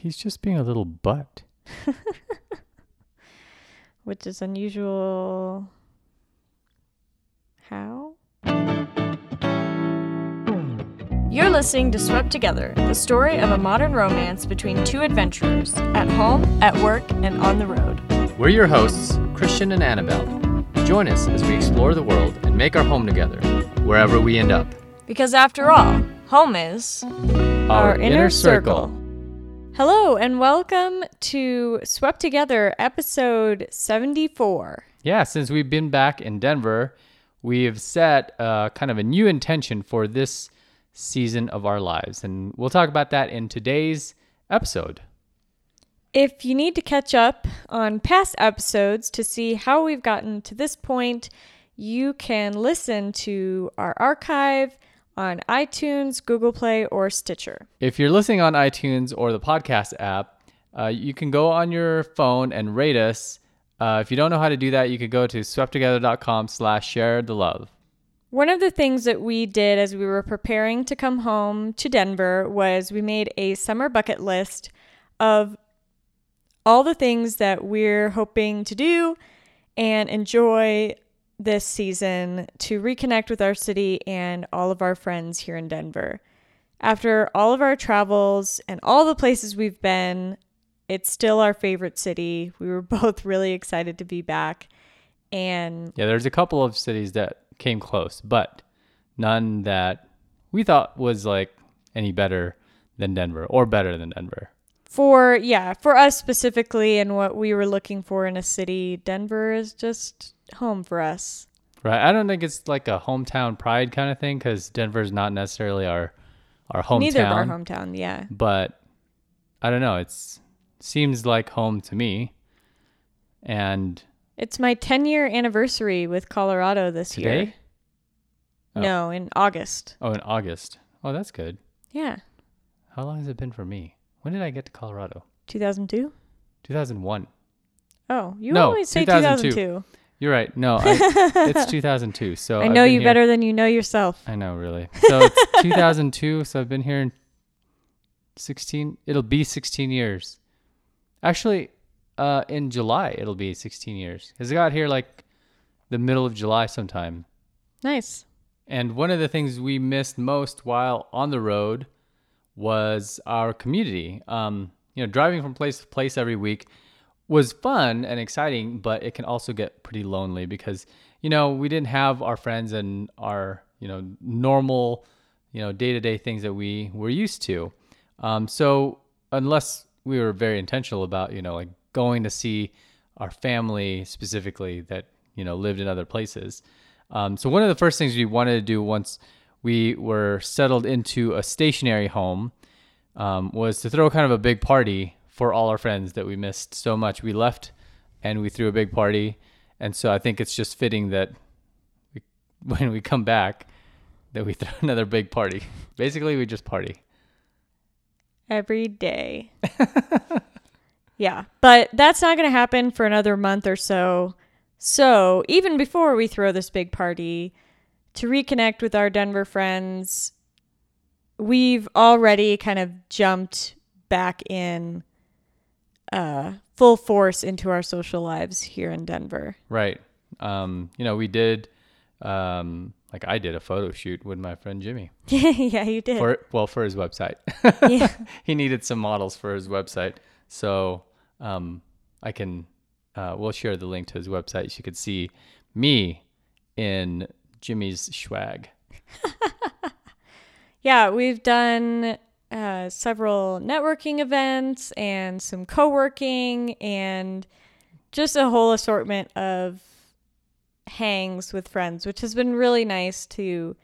He's just being a little butt. which is unusual. How? You're listening to Swept Together, the story of a modern romance between two adventurers at home, at work, and on the road. We're your hosts, Christian and Annabelle. Join us as we explore the world and make our home together, wherever we end up. Because after all, home is Our inner circle. Hello, and welcome to Swept Together, episode 74. Yeah, since we've been back in Denver, we have set uh, kind of a new intention for this season of our lives. And we'll talk about that in today's episode. If you need to catch up on past episodes to see how we've gotten to this point, you can listen to our archive on iTunes, Google Play, or Stitcher. If you're listening on iTunes or the podcast app, uh, you can go on your phone and rate us. Uh, if you don't know how to do that, you could go to swepttogether.com slash share the love. One of the things that we did as we were preparing to come home to Denver was we made a summer bucket list of all the things that we're hoping to do and enjoy this season to reconnect with our city and all of our friends here in Denver. After all of our travels and all the places we've been, it's still our favorite city. We were both really excited to be back. And Yeah, there's a couple of cities that came close, but none that we thought was like any better than Denver or better than Denver. For, yeah, for us specifically and what we were looking for in a city, Denver is just home for us. Right. I don't think it's like a hometown pride kind of thing because Denver's not necessarily our our hometown. Neither of our hometown, yeah. but I don't know. It's seems like home to me. And It's my 10 year anniversary with Colorado this year. Oh. No, in August. Oh, in August. Oh, that's good. Yeah. How long has it been for me? When did I get to Colorado? 2002? 2001. Oh, you No, always say 2002. 2002. You're right. No, I, it's 2002. So I know you here- better than you know yourself. I know, really. So it's 2002. So I've been here in 16. It'll be 16 years. Actually, uh, in July it'll be 16 years. Cause I got here like the middle of July sometime. Nice. And one of the things we missed most while on the road was our community. Um, you know, driving from place to place every week was fun and exciting, but it can also get pretty lonely because, you know, we didn't have our friends and our, you know, normal, you know, day to day things that we were used to. Um, so unless we were very intentional about, you know, like going to see our family specifically that, you know, lived in other places. Um, so one of the first things we wanted to do once we were settled into a stationary home um, was to throw kind of a big party for all our friends that we missed so much. We left and we threw a big party, and so I think it's just fitting that we, when we come back, that we throw another big party. Basically, we just party. Every day. yeah. But that's not going to happen for another month or so. So, even before we throw this big party to reconnect with our Denver friends, we've already kind of jumped back in uh, full force into our social lives here in Denver. Right. Um, you know, we did, um, like I did a photo shoot with my friend Jimmy yeah, you did. for well for his website. yeah. he needed some models for his website. So um, I can, uh, we'll share the link to his website. So you could see me in Jimmy's swag. Yeah, we've done uh, several networking events and some co working and just a whole assortment of hangs with friends, which has been really nice to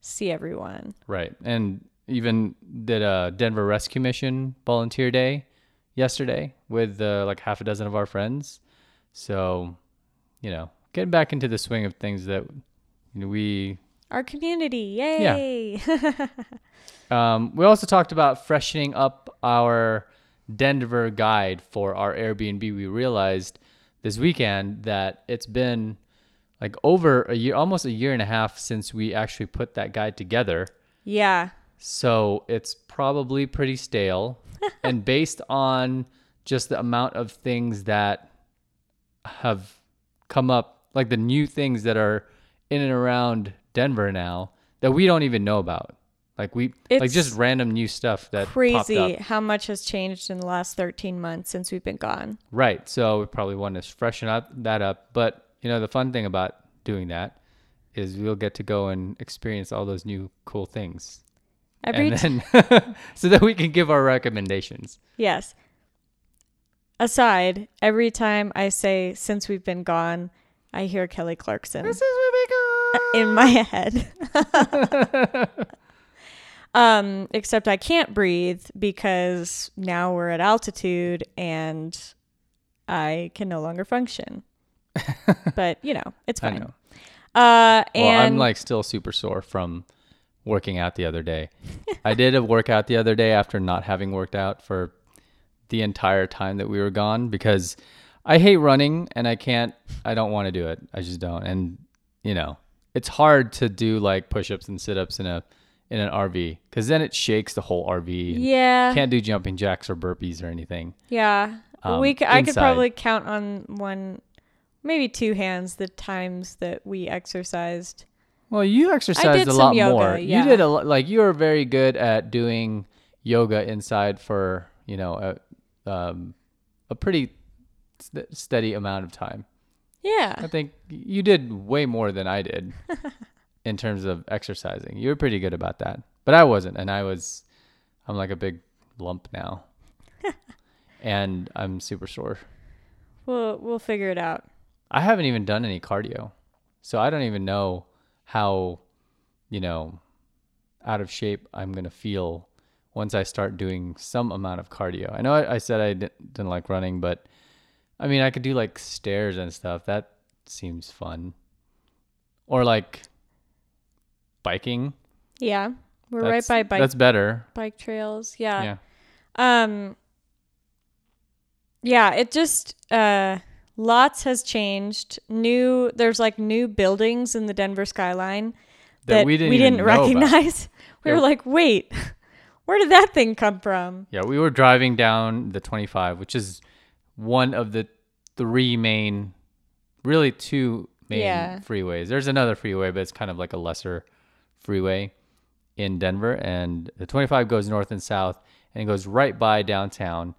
see everyone. Right. And even did a Denver Rescue Mission volunteer day yesterday with uh, like half a dozen of our friends. So, you know, getting back into the swing of things that you know, we Our community, yay! Um, we also talked about freshening up our Denver guide for our Airbnb. We realized this weekend that it's been like over a year, almost a year and a half since we actually put that guide together. yeah, So it's probably pretty stale. and based on just the amount of things that have come up, like the new things that are in and around Denver now that we don't even know about. Like we like just random new stuff that popped Crazy up. how much has changed in the last 13 months since we've been gone. Right. So we probably want to freshen up that up. But you know, the fun thing about doing that is we'll get to go and experience all those new cool things. Every and t- then so that we can give our recommendations. yes. Aside, every time I say since we've been gone, I hear Kelly Clarkson This is where we go. In my head. um, except I can't breathe because now we're at altitude and I can no longer function. but you know, it's I fine. know. Uh, Well, I'm like still super sore from working out the other day. I did a workout the other day after not having worked out for the entire time that we were gone because I hate running and I can't I don't want to do it. I just don't. And you know, it's hard to do like push-ups and sit-ups in a in an RV cuz then it shakes the whole RV. yeah, Can't do jumping jacks or burpees or anything. yeah. um, we c- I could probably count on one, maybe two hands the times that we exercised. Well, you exercised a lot yoga, more. yeah. You did a lot, like you were very good at doing yoga inside for you know a um, a pretty st- steady amount of time. I think you did way more than I did in terms of exercising. You were pretty good about that, but I wasn't, and I was I'm like a big lump now, and I'm super sore. we'll we'll figure it out. I haven't even done any cardio. So I don't even know how, you know, out of shape I'm going to feel once I start doing some amount of cardio. I know I, I said I didn't, didn't like running, but I mean, I could do like stairs and stuff. That seems fun. Or like biking. Yeah, we're That's- right by bike That's better. bike trails. Yeah. Yeah. Um. Yeah, it just uh, lots has changed. New, there's like new buildings in the Denver skyline That we didn't know about. recognize. we Yeah. were like, wait, where did that thing come from? Yeah, we were driving down the 25, which is one of the three main, really two main Yeah. freeways. There's another freeway, but it's kind of like a lesser freeway in Denver. And the 25 goes north and south, and it goes right by downtown.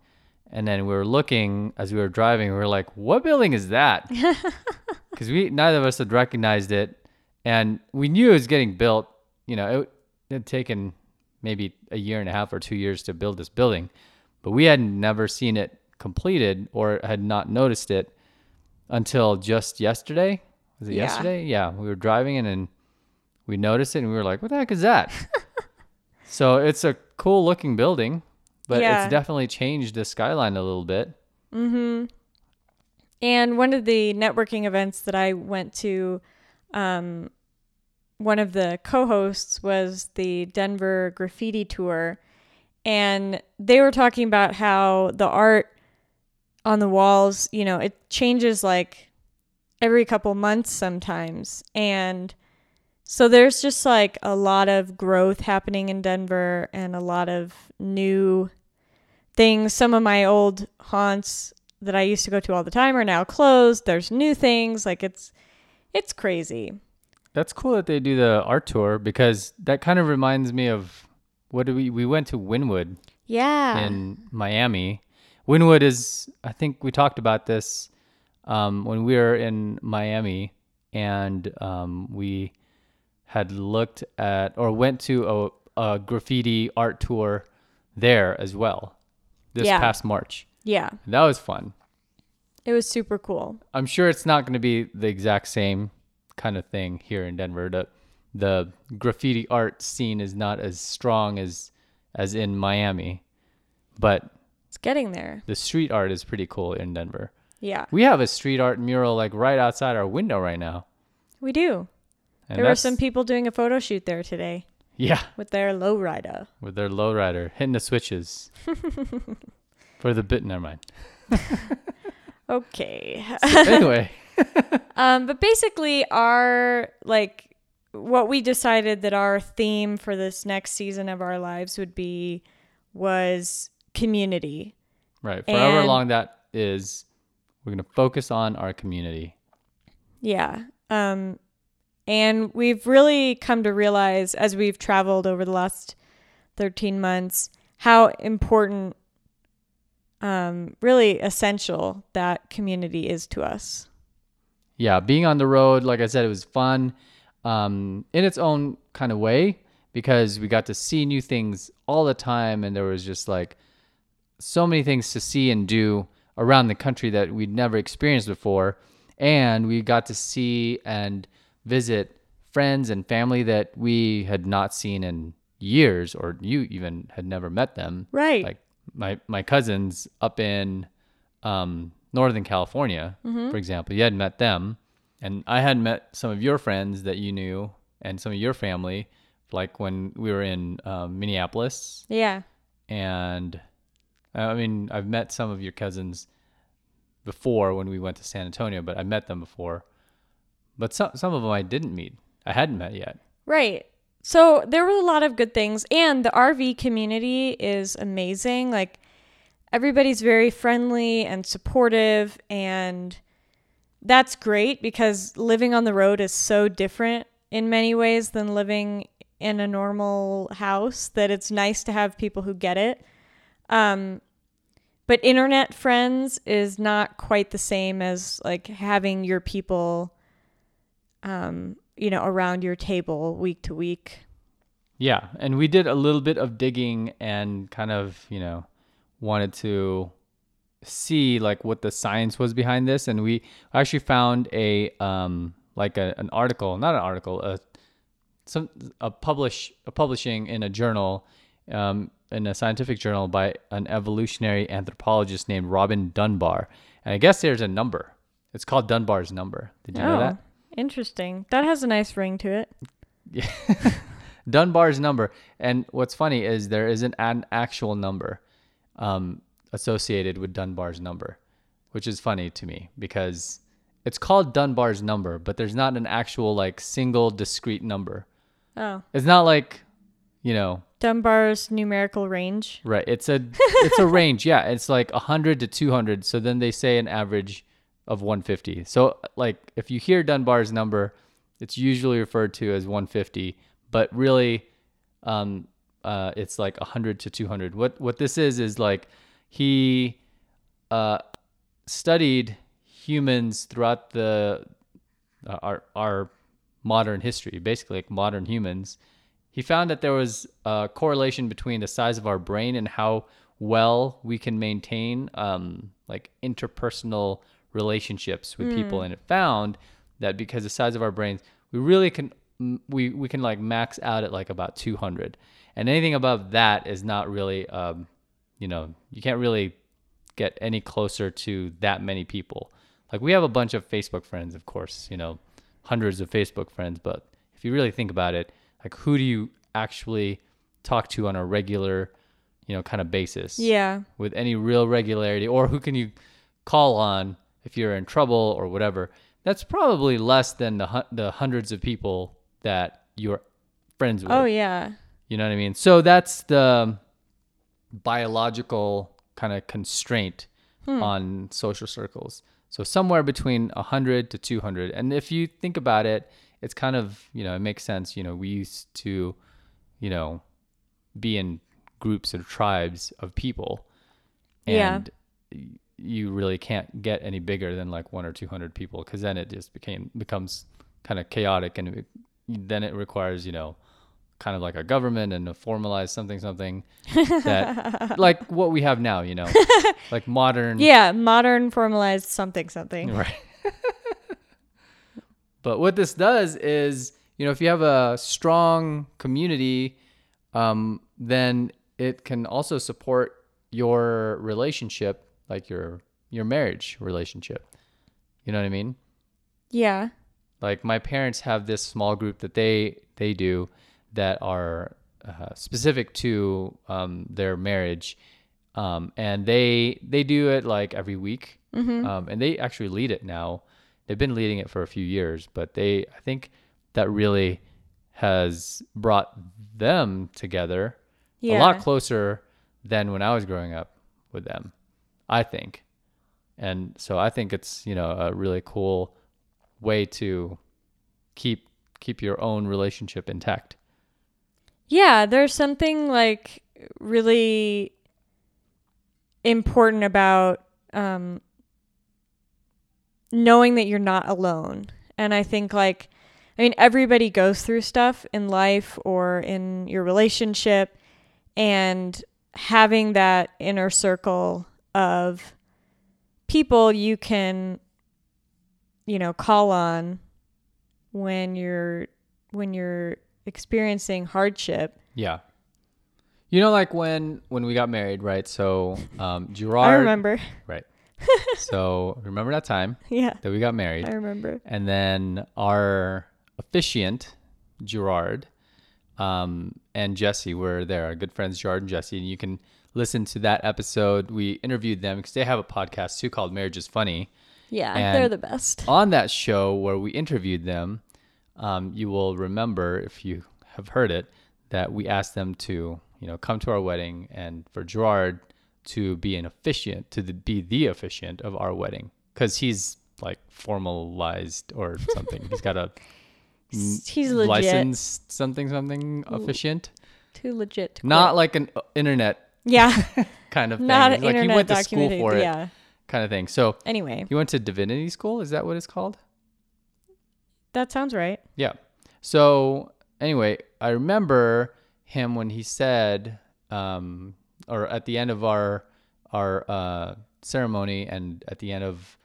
And then we were looking as we were driving, we were like, "What building is that?" Because we neither of us had recognized it, and we knew it was getting built. You know, it, it had taken maybe a year and a half or two years to build this building, but we had never seen it completed or had not noticed it until just yesterday. Was it Yeah. yesterday? Yeah, we were driving and then we noticed it and we were like, "What the heck is that?" so it's a cool looking building, but Yeah. it's definitely changed the skyline a little bit. And one of the networking events that I went to, um, one of the co hosts was the Denver Graffiti Tour. And they were talking about how the art on the walls, you know, it changes like every couple months sometimes. And so there's just like a lot of growth happening in Denver and a lot of new things. Some of my old haunts that I used to go to all the time are now closed. There's new things. Like it's it's crazy. That's cool that they do the art tour because that kind of reminds me of what we we went to Wynwood Yeah. in Miami. Wynwood is I think we talked about this um, when we were in Miami and um, we had looked at or went to a, a graffiti art tour there as well this Yeah. past March. yeah. That was fun. It was super cool. I'm sure it's not going to be the exact same kind of thing here in Denver. The the graffiti art scene is not as strong as as in Miami, but It's getting there. the street art is pretty cool in Denver. Yeah. We have a street art mural like right outside our window right now. We do. And there were some people doing a photo shoot there today Yeah, with their lowrider. with their lowrider hitting the switches for the bit. Never mind. Okay. anyway, Um, but basically, our like what we decided that our theme for this next season of our lives would be was community. Right. For however And- long that is, we're going to focus on our community. Yeah. Um, and we've really come to realize as we've traveled over the last 13 months how important, um, really essential that community is to us. Yeah. Being on the road, like I said, it was fun um, in its own kind of way because we got to see new things all the time. And there was just like so many things to see and do around the country that we'd never experienced before. And we got to see and visit friends and family that we had not seen in years, or you even had never met them. Right. Like my, my cousins up in um, Northern California, for example, you had met them. And I had met some of your friends that you knew and some of your family, like when we were in um, Minneapolis yeah. and uh, Uh, I mean, I've met some of your cousins before when we went to San Antonio, but I met them before. But some some of them I didn't meet. I hadn't met yet. Right. So there were a lot of good things, and the RV community is amazing. Like everybody's very friendly and supportive, and that's great because living on the road is so different in many ways than living in a normal house that it's nice to have people who get it. Um, but internet friends is not quite the same as like having your people um, you know, around your table week to week. Yeah, and we did a little bit of digging and kind of, you know, wanted to see like what the science was behind this and we actually found a um like a, an article, not an article, a some a publish a publishing in a journal um in a scientific journal by an evolutionary anthropologist named Robin Dunbar. And I guess there's a number. It's called Dunbar's number. Did you know that? Oh, interesting. That has a nice ring to it. Yeah. Dunbar's number. And what's funny is there isn't an actual number um, associated with Dunbar's number, which is funny to me because it's called Dunbar's number, but there's not an actual like single discrete number. Oh, It's not like, you know, Dunbar's numerical range. right. It's a it's a range. Yeah, it's like 100 to 200. So then they say an average of 150. So like if you hear Dunbar's number, it's usually referred to as 150, but really um uh it's like 100 to 200. What what this is is like he uh studied humans throughout the uh, our our modern history, basically like modern humans. He found that there was a correlation between the size of our brain and how well we can maintain um, like interpersonal relationships with people, and it found that because the size of our brains, we really can we we can like max out at like about 200, and anything above that is not really um, you know you can't really get any closer to that many people. Like we have a bunch of Facebook friends, of course, you know, hundreds of Facebook friends, but if you really think about it, like who do you actually talk to on a regular, you know, kind of basis? Yeah. With any real regularity or who can you call on if you're in trouble or whatever? That's probably less than the the hundreds of people that you're friends with. Oh, yeah. You know what I mean? So that's the biological kind of constraint hmm. on social circles. So somewhere between 100 to 200. And if you think about it, it's kind of, you know, it makes sense. You know, we used to, you know, be in groups or tribes of people. Yeah. And y- you really can't get any bigger than like one or 200 people because then it just became becomes kind of chaotic and it, then it requires, you know, kind of like a government and a formalized something something that like what we have now you know like modern Yeah. Modern formalized something something. right but what this does is you know if you have a strong community um, then it can also support your relationship like your your marriage relationship. You know what i mean? Yeah. like my parents have this small group that they they do that are uh, specific to um, their marriage. Um, and they they do it like every week. Um, and they actually lead it now they've been leading it for a few years but they i think that really has brought them together Yeah. a lot closer than when I was growing up with them, I think. And so I think it's, you know, a really cool way to keep keep your own relationship intact. Yeah, there's something like really important about um, knowing that you're not alone. And I think, like, I mean, everybody goes through stuff in life or in your relationship, and having that inner circle of people you can, you know, call on when you're when you're experiencing hardship. Yeah. You know, like when when we got married, right? So um Gerard I remember. Right. so remember that time Yeah, that we got married. I remember. And then our officiant, Gerard, um, and Jesse were there. Our good friends Gerard and Jesse. And you can listen to that episode. We interviewed them because they have a podcast too called Marriage is Funny. Yeah, And- they're the best. On that show where we interviewed them, um, you will remember if you have heard it that we asked them to, you know, come to our wedding and for Gerard to be an officiant, to the, be the officiant of our wedding, because he's like formalized or something. he's got a He's legit. license something something officiant, Too legit. To not like an uh, internet yeah, kind of thing. not like internet he went to school for it, Yeah. kind of thing. So Anyway, he went to divinity school. Is that what it's called? that sounds right. Yeah. So anyway, I remember him when he said, um, or at the end of our our uh, ceremony and at the end of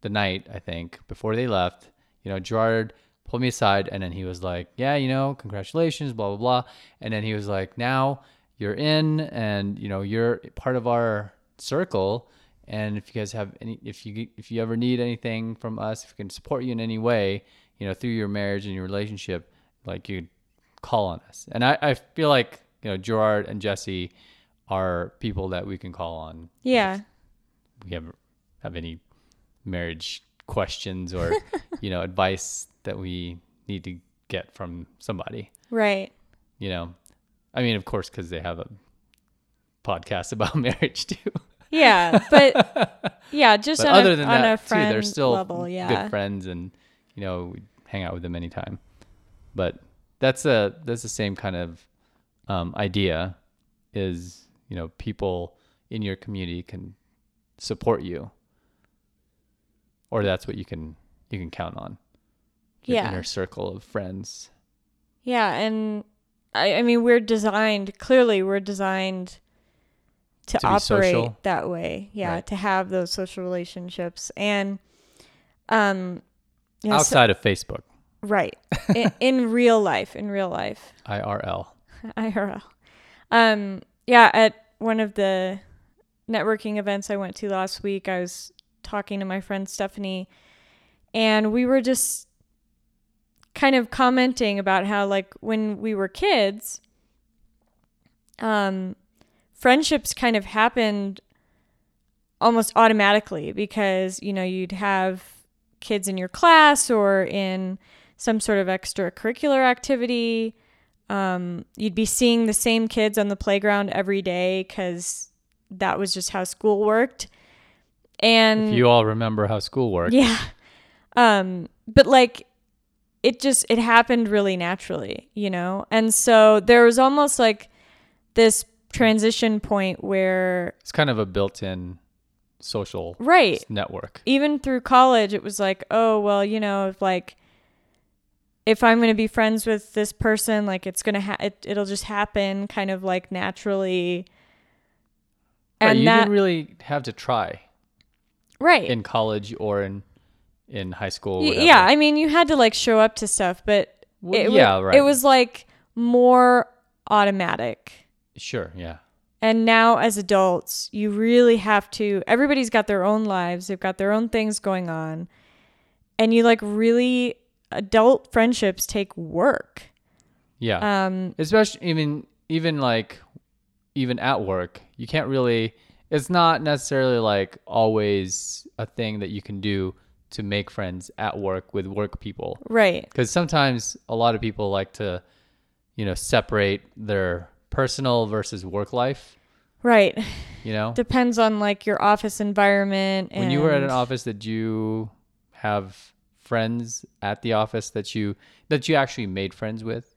the night, I think before they left, you know, Gerard pulled me aside and then he was like, "Yeah, you know, congratulations, blah blah blah," and then he was like, "Now you're in, and you know, you're part of our circle." And if you guys have any, if you if you ever need anything from us, if we can support you in any way, you know, through your marriage and your relationship, like you call on us. And I, I feel like, you know, Gerard and Jesse are people that we can call on. Yeah. we have have any marriage questions or, you know, advice that we need to get from somebody, Right. you know. I mean, of course, because they have a podcast about marriage too. Yeah, but yeah, just but on, other a, than on that, a friend too, they're still level. Yeah. good friends, and you know, we hang out with them anytime. But that's a that's the same kind of um, idea. Is you know, people in your community can support you, or that's what you can you can count on. Your Yeah. inner circle of friends. Yeah, and I, I mean, we're designed. Clearly, we're designed to, To operate that way. Yeah, Right. to have those social relationships, and um, you know, so- Outside of Facebook, right in, in real life, in real life. IRL. IRL. Um, yeah, at one of the networking events I went to last week, I was talking to my friend Stephanie, and we were just kind of commenting about how, like, when we were kids, um, friendships kind of happened almost automatically because, you know, you'd have kids in your class or in some sort of extracurricular activity um, you'd be seeing the same kids on the playground every day because that was just how school worked. And If you all remember how school worked, yeah, um, but like it just it happened really naturally, you know. And so there was almost like this transition point where it's kind of a built-in social right network. even through college it was like oh well you know if like if i'm going to be friends with this person like it's going to ha- it, it'll just happen kind of like naturally Right, and you that didn't really have to try right in college or in in high school. Y- yeah i mean you had to like show up to stuff but Well, it, yeah, right. it was like more automatic sure. Yeah. And now, as adults, you really have to. Everybody's got their own lives, they've got their own things going on. And you like really, adult friendships take work. Yeah. Um, Especially even even like even at work, you can't really. It's not necessarily like always a thing that you can do to make friends at work with work people. right. Because sometimes a lot of people like to you know, separate their personal versus work life. Right. You know, Depends on like your office environment. And when you were at an office, did you have friends at the office that you that you actually made friends with?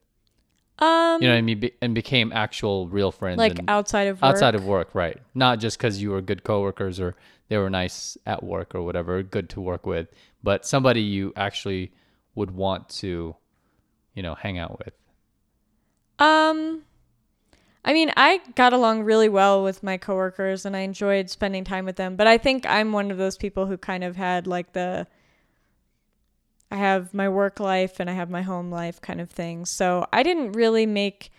um, You know what I mean? Be, and became actual real friends. like outside of work. outside of work, right? Not just because you were good coworkers or they were nice at work or whatever, good to work with, but somebody you actually would want to, you know, hang out with. Um, I mean, I got along really well with my coworkers and I enjoyed spending time with them. But I think I'm one of those people who kind of had like the I have my work life and I have my home life kind of thing. So I didn't really make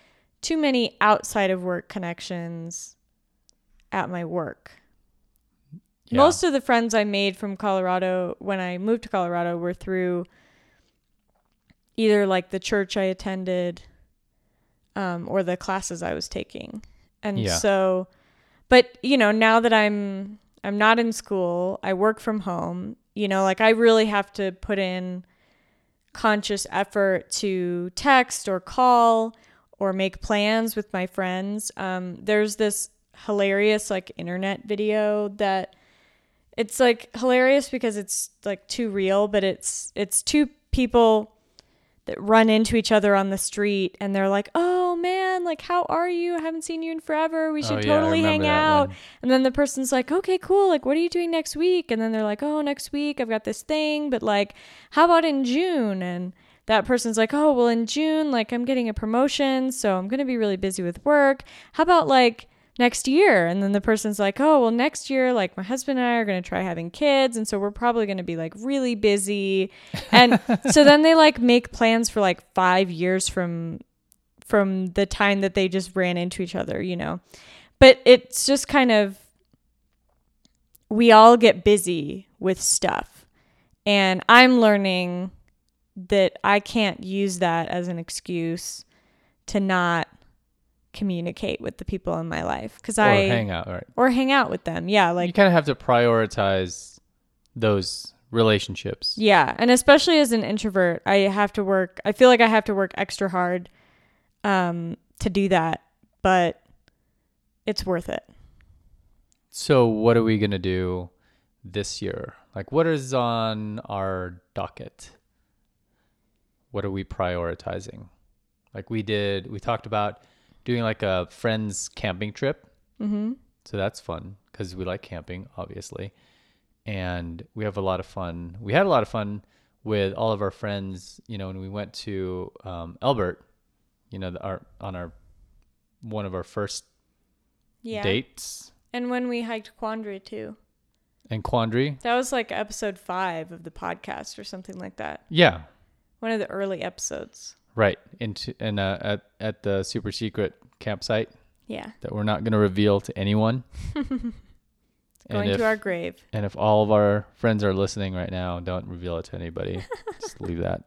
too many outside of work connections at my work. Yeah. Most of the friends I made from Colorado when I moved to Colorado were through either like the church I attended um, or the classes I was taking. And Yeah. so, but you know, now that I'm I'm not in school, I work from home. You know, like I really have to put in conscious effort to text or call or make plans with my friends. Um, there's this hilarious like internet video that it's like hilarious because it's like too real, but it's it's two people that run into each other on the street and they're like, "Oh man, like how are you? I haven't seen you in forever. We Oh, should yeah, totally hang out." one. And then the person's like, "Okay, cool. Like what are you doing next week?" And then they're like, "Oh, next week I've got this thing, but like how about in June?" And that person's like, "Oh, well in June like I'm getting a promotion, so I'm going to be really busy with work. How about like next year. And then the person's like oh well next year like my husband and i are going to try having kids and so we're probably going to be like really busy. And so then they like make plans for like five years from from the time that they just ran into each other you know? But it's just kind of we all get busy with stuff. And i'm learning that i can't use that as an excuse to not communicate with the people in my life because Or i hang out, right? or hang out with them yeah like you kind of have to prioritize those relationships. Yeah, and especially as an introvert, I have to work. I feel like I have to work extra hard um, to do that, but it's worth it. So, what are we going to do this year? Like, what is on our docket? What are we prioritizing? Like, we did, we talked about doing like a friends camping trip. Mm-hmm. So, that's fun because we like camping, obviously. And we have a lot of fun. We had a lot of fun with all of our friends, you know, when we went to um, Elbert, you know, the, our, on our, one of our first Yeah. dates And when we hiked Quandary too, and Quandary. that was like episode five of the podcast or something like that. Yeah, One of the early episodes. Right. Into and uh, at at the super secret campsite Yeah. that we're not going to reveal to anyone. Going if, to our grave. and if all of our friends are listening right now, don't reveal it to anybody. Just leave that.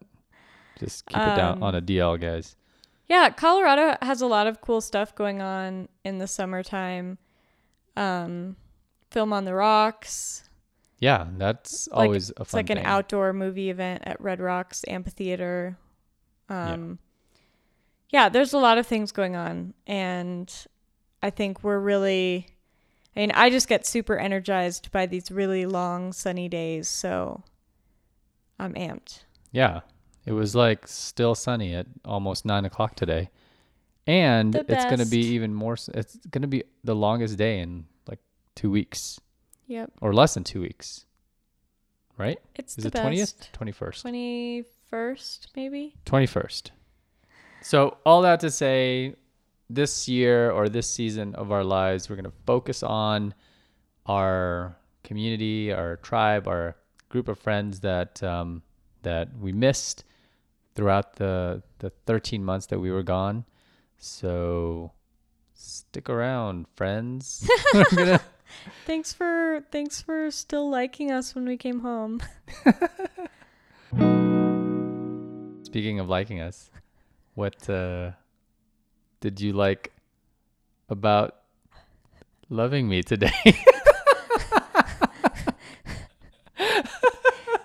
Just keep it down Um, on a DL, guys. Yeah, Colorado has a lot of cool stuff going on in the summertime. Um, film on the rocks. Yeah, that's like- always a fun. It's like an thing. outdoor movie event at Red Rocks Amphitheater. Um, yeah. there's a lot of things going on, and I think we're really. I mean, I just get super energized by these really long sunny days, so I'm amped. Yeah, it was like still sunny at almost nine o'clock today, and it's going to be even more. It's going to be the longest day in like two weeks Yep, or less than two weeks. Right? it's Is the it twentieth, best. twenty first? Twenty first, maybe. 21st. So, all that to say, this year or this season of our lives, we're going to focus on our community, our tribe, our group of friends that um, that we missed throughout the the 13 months that we were gone. So, stick around, friends. gonna Thanks for thanks for still liking us when we came home. Speaking of liking us, what uh, did you like about loving me today?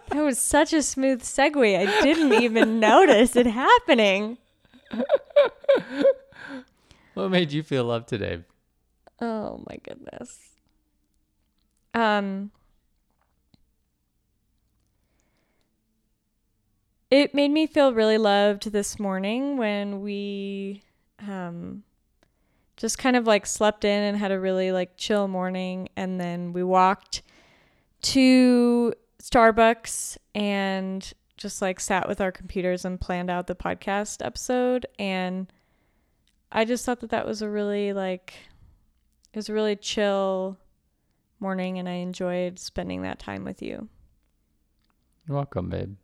That was such a smooth segue. I didn't even notice it happening. what made you feel loved today? Oh my goodness. Um It made me feel really loved this morning when we um just kind of like slept in and had a really like chill morning and then we walked to Starbucks and just like sat with our computers and planned out the podcast episode and I just thought that that was a really like it was a really chill morning and I enjoyed spending that time with you. You're welcome, babe.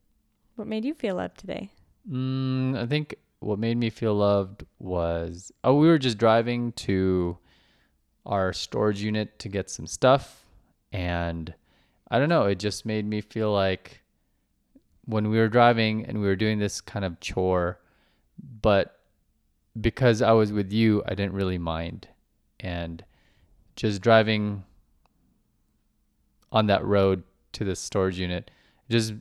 What made you feel loved today? Mm, I think what made me feel loved was oh, we were just driving to our storage unit to get some stuff, and I don't know, it just made me feel like when we were driving and we were doing this kind of chore, but because I was with you, I didn't really mind, and just driving on that road to the storage unit, just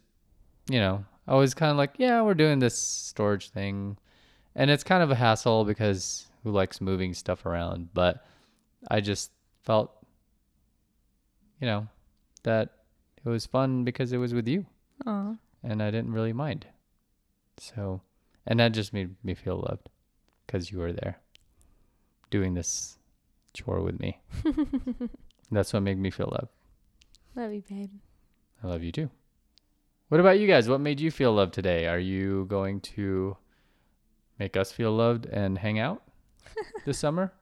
you know, I was kind of like, yeah, we're doing this storage thing. And it's kind of a hassle because who likes moving stuff around? But I just felt, you know, that it was fun because it was with you. Aw. And I didn't really mind. So, and that just made me feel loved because you were there doing this chore with me. That's what made me feel loved. Love you, babe. I love you too. What about you guys? What made you feel loved today? Are you going to make us feel loved and hang out this summer?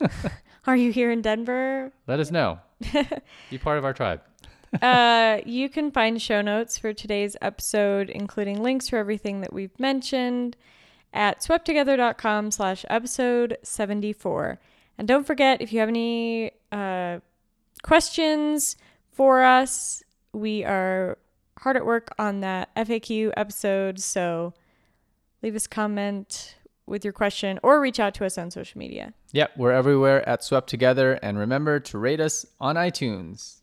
Are you here in Denver? Let us know. Be part of our tribe. uh, you can find show notes for today's episode, including links for everything that we've mentioned at swepttogether.com slash episode 74. And don't forget, if you have any uh, questions for us, we are hard at work on that FAQ episode. So leave us a comment with your question or reach out to us on social media. Yep, we're everywhere at Swept Together. And remember to rate us on iTunes.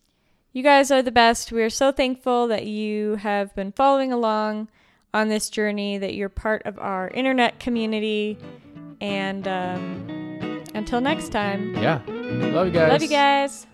You guys are the best. We are so thankful that you have been following along on this journey, that you're part of our internet community. And um, until next time, Yeah. Love you guys. love you guys.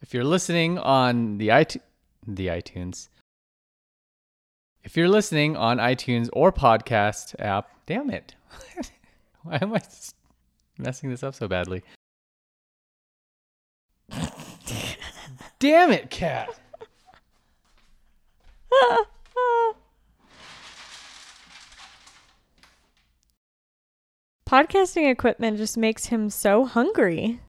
If you're listening on the iTunes, the iTunes. If you're listening on iTunes or podcast app, damn it. Why am I messing this up so badly? damn it, cat. Podcasting equipment just makes him so hungry.